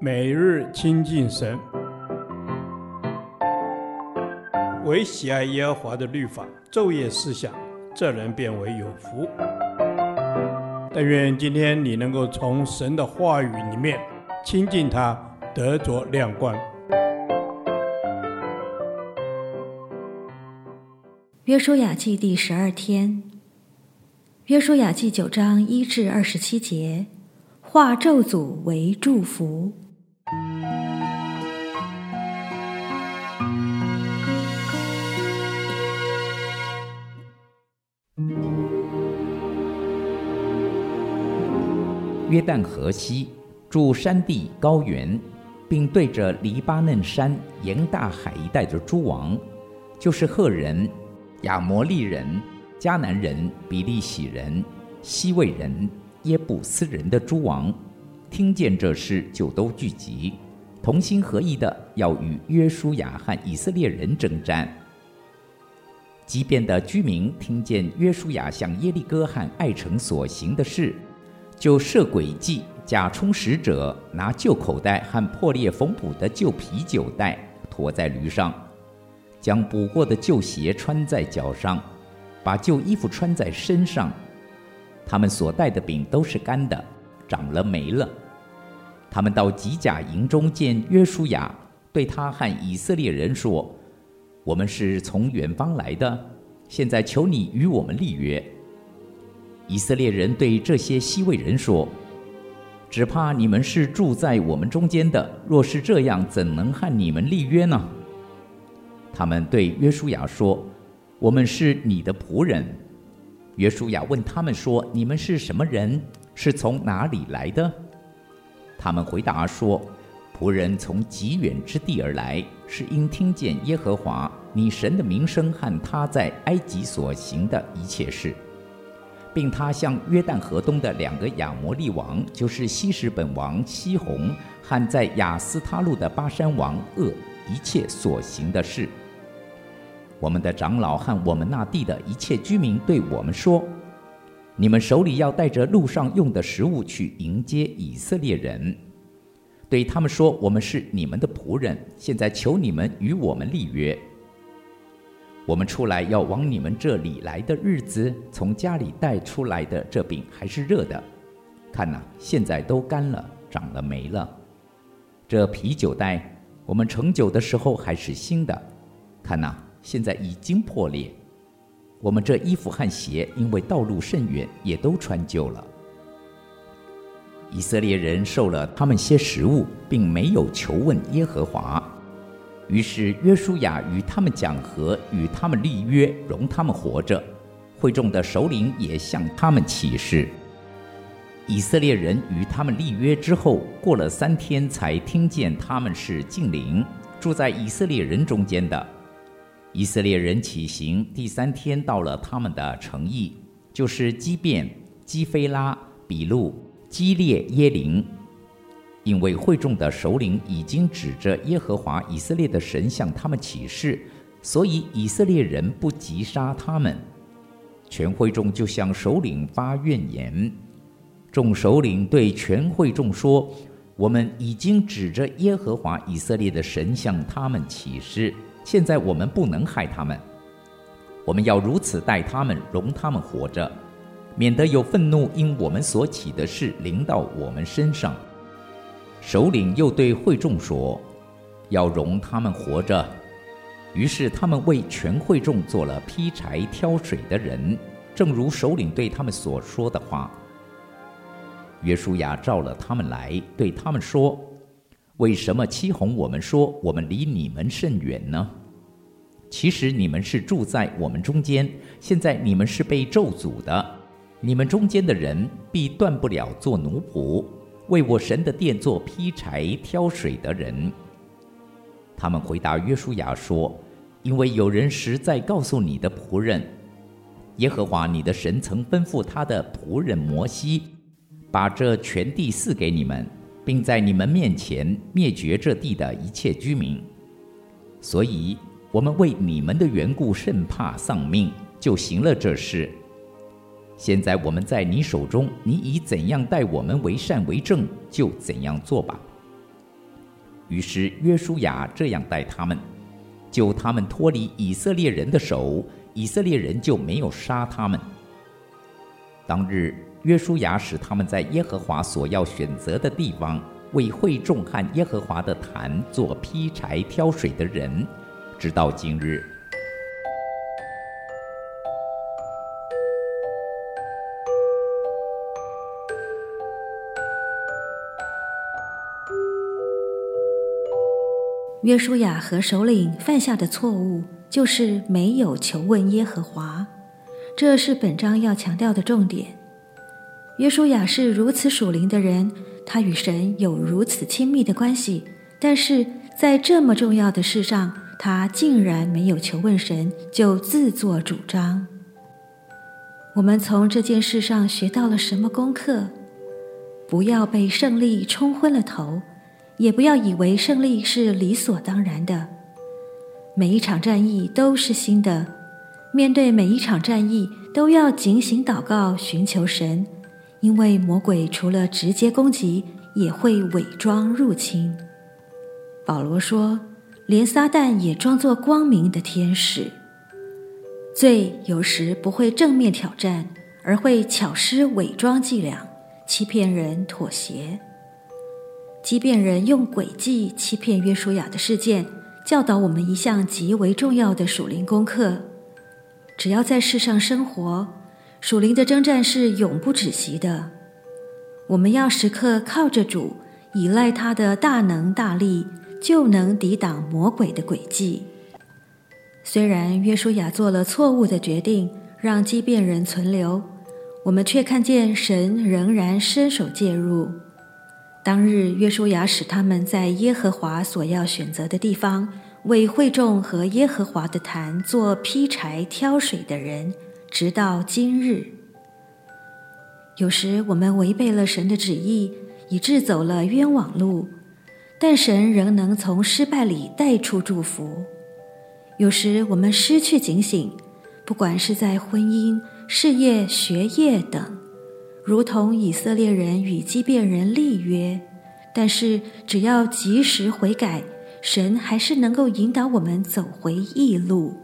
每日亲近神，唯喜爱耶和华的律法，昼夜思想，这人便为有福。但愿今天你能够从神的话语里面亲近他，得着亮光。约书亚记第十二天，约书亚记九章一至二十七节，化咒诅为祝福。约旦河西，住山地高原，并对着黎巴嫩山沿大海一带的诸王，就是赫人、亚摩利人、迦南人、比利洗人、西魏人、耶布斯人的诸王，听见这事，就都聚集，同心合意的要与约书亚和以色列人争战。基遍的居民听见约书亚向耶利哥和爱城所行的事。就设诡计，假充使者，拿旧口袋和破裂缝补的旧啤酒袋驮在驴上，将补过的旧鞋穿在脚上，把旧衣服穿在身上。他们所带的饼都是干的，长了霉了。他们到吉甲营中见约书亚，对他和以色列人说：“我们是从远方来的，现在求你与我们立约。”以色列人对这些西魏人说：“只怕你们是住在我们中间的，若是这样，怎能和你们立约呢？”他们对约书亚说：“我们是你的仆人。”约书亚问他们说：“你们是什么人？是从哪里来的？”他们回答说：“仆人从极远之地而来，是因听见耶和华你神的名声和他在埃及所行的一切事。”并他向约旦河东的两个亚摩利王，就是西什本王西宏和在亚斯他录的巴珊王噩一切所行的事。我们的长老和我们那地的一切居民对我们说：“你们手里要带着路上用的食物去迎接以色列人。”对他们说：“我们是你们的仆人，现在求你们与我们立约。”我们出来要往你们这里来的日子，从家里带出来的这饼还是热的。看呐，现在都干了，长了霉了。这啤酒袋，我们盛酒的时候还是新的。看呐，现在已经破裂。我们这衣服和鞋，因为道路甚远，也都穿旧了。以色列人受了他们些食物，并没有求问耶和华。于是约书亚与他们讲和，与他们立约，容他们活着。会众的首领也向他们起誓。以色列人与他们立约之后，过了三天，才听见他们是近邻，住在以色列人中间的。以色列人起行，第三天到了他们的城邑，就是基遍、基菲拉、比路、基列耶琳。因为会众的首领已经指着耶和华以色列的神向他们起誓，所以以色列人不击杀他们。全会众就向首领发怨言。众首领对全会众说：“我们已经指着耶和华以色列的神向他们起誓，现在我们不能害他们。我们要如此待他们，容他们活着，免得有愤怒因我们所起的事临到我们身上。”首领又对会众说：“要容他们活着。”于是他们为全会众做了劈柴挑水的人，正如首领对他们所说的话。约书亚召了他们来，对他们说：“为什么欺哄我们说我们离你们甚远呢？其实你们是住在我们中间，现在你们是被咒诅的，你们中间的人必断不了做奴仆。”为我神的殿做劈柴挑水的人，他们回答约书亚说：“因为有人实在告诉你的仆人，耶和华你的神曾吩咐他的仆人摩西，把这全地赐给你们，并在你们面前灭绝这地的一切居民。所以，我们为你们的缘故甚怕丧命，就行了这事。”现在我们在你手中，你以怎样待我们为善为正，就怎样做吧。于是约书亚这样待他们，救他们脱离以色列人的手，以色列人就没有杀他们。当日，约书亚使他们在耶和华所要选择的地方，为会众和耶和华的坛做劈柴挑水的人，直到今日。约书亚和首领犯下的错误，就是没有求问耶和华，这是本章要强调的重点。约书亚是如此属灵的人，他与神有如此亲密的关系，但是在这么重要的事上，他竟然没有求问神，就自作主张。我们从这件事上学到了什么功课？不要被胜利冲昏了头。也不要以为胜利是理所当然的，每一场战役都是新的，面对每一场战役都要警醒祷告，寻求神，因为魔鬼除了直接攻击，也会伪装入侵。保罗说，连撒旦也装作光明的天使。罪有时不会正面挑战，而会巧施伪装伎俩，欺骗人妥协。畸变人用诡计欺骗约书亚的事件，教导我们一项极为重要的属灵功课：只要在世上生活，属灵的征战是永不止息的。我们要时刻靠着主，依赖他的大能大力，就能抵挡魔鬼的诡计。虽然约书亚做了错误的决定，让畸变人存留，我们却看见神仍然伸手介入。当日，约书亚使他们在耶和华所要选择的地方，为会众和耶和华的坛做劈柴挑水的人，直到今日。有时我们违背了神的旨意，以致走了冤枉路，但神仍能从失败里带出祝福。有时我们失去警醒，不管是在婚姻、事业、学业等。如同以色列人与基遍人立约，但是只要及时悔改，神还是能够引导我们走回义路。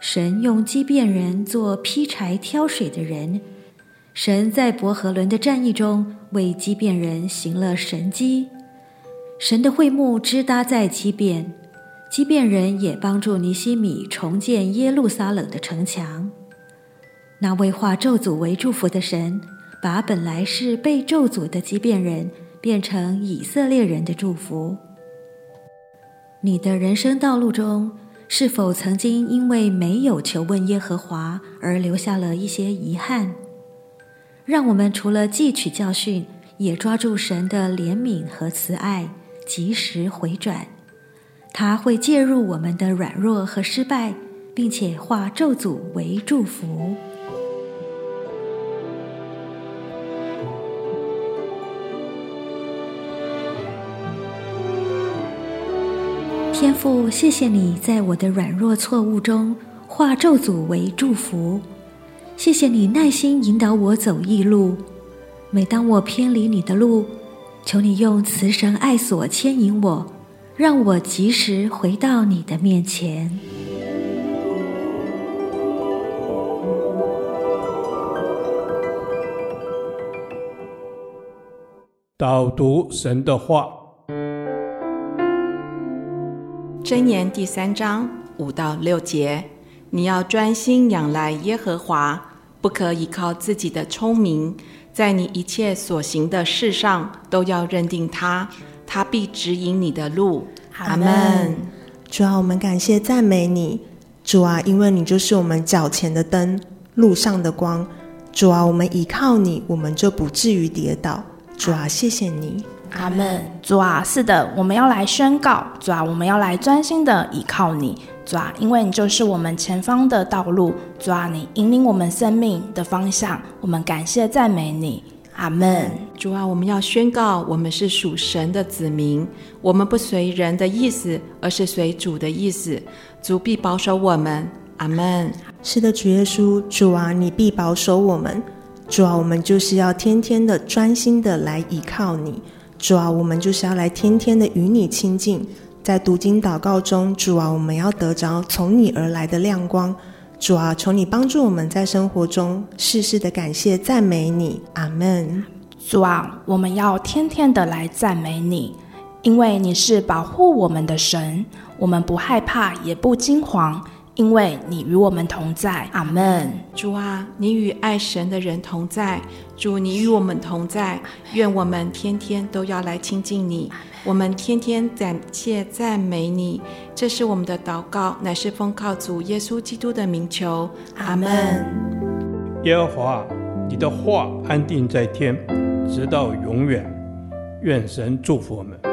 神用基遍人做劈柴挑水的人，神在伯和伦的战役中为基遍人行了神迹，神的会幕支搭在基遍，基遍人也帮助尼西米重建耶路撒冷的城墙。那位化咒诅为祝福的神，把本来是被咒诅的畸变人变成以色列人的祝福。你的人生道路中，是否曾经因为没有求问耶和华而留下了一些遗憾？让我们除了汲取教训，也抓住神的怜悯和慈爱，及时回转。他会介入我们的软弱和失败，并且化咒诅为祝福。天父，谢谢你在我的软弱错误中化咒诅为祝福。谢谢你耐心引导我走异路。每当我偏离你的路，求你用慈绳爱索牵引我，让我及时回到你的面前。导读神的话。箴言第三章五到六节，你要专心仰赖耶和华，不可倚靠自己的聪明，在你一切所行的事上都要认定他，他必指引你的路。阿门。主啊，我们感谢赞美你，主啊，因为你就是我们脚前的灯，路上的光。主啊，我们依靠你，我们就不至于跌倒。主啊，谢谢你。阿门，主啊，是的，我们要来宣告，主啊，我们要来专心的倚靠你，主啊，因为你就是我们前方的道路，主啊，你引领我们生命的方向，我们感谢赞美你，阿门。主啊，我们要宣告，我们是属神的子民，我们不随人的意思，而是随主的意思，主必保守我们，阿门。是的，主耶稣，主啊，你必保守我们，主啊，我们就是要天天的专心的来依靠你。主啊，我们就是要来天天的与你亲近。在读经祷告中，主啊，我们要得着从你而来的亮光。主啊，求你帮助我们在生活中事事的感谢赞美你。阿门。主啊，我们要天天的来赞美你，因为你是保护我们的神，我们不害怕也不惊惶。因为你与我们同在，阿门。主啊，你与爱神的人同在。主，你与我们同在。愿我们天天都要来亲近你，我们天天感谢赞美你。这是我们的祷告，乃是奉靠主耶稣基督的名求，阿门。耶和华，你的话安定在天，直到永远。愿神祝福我们。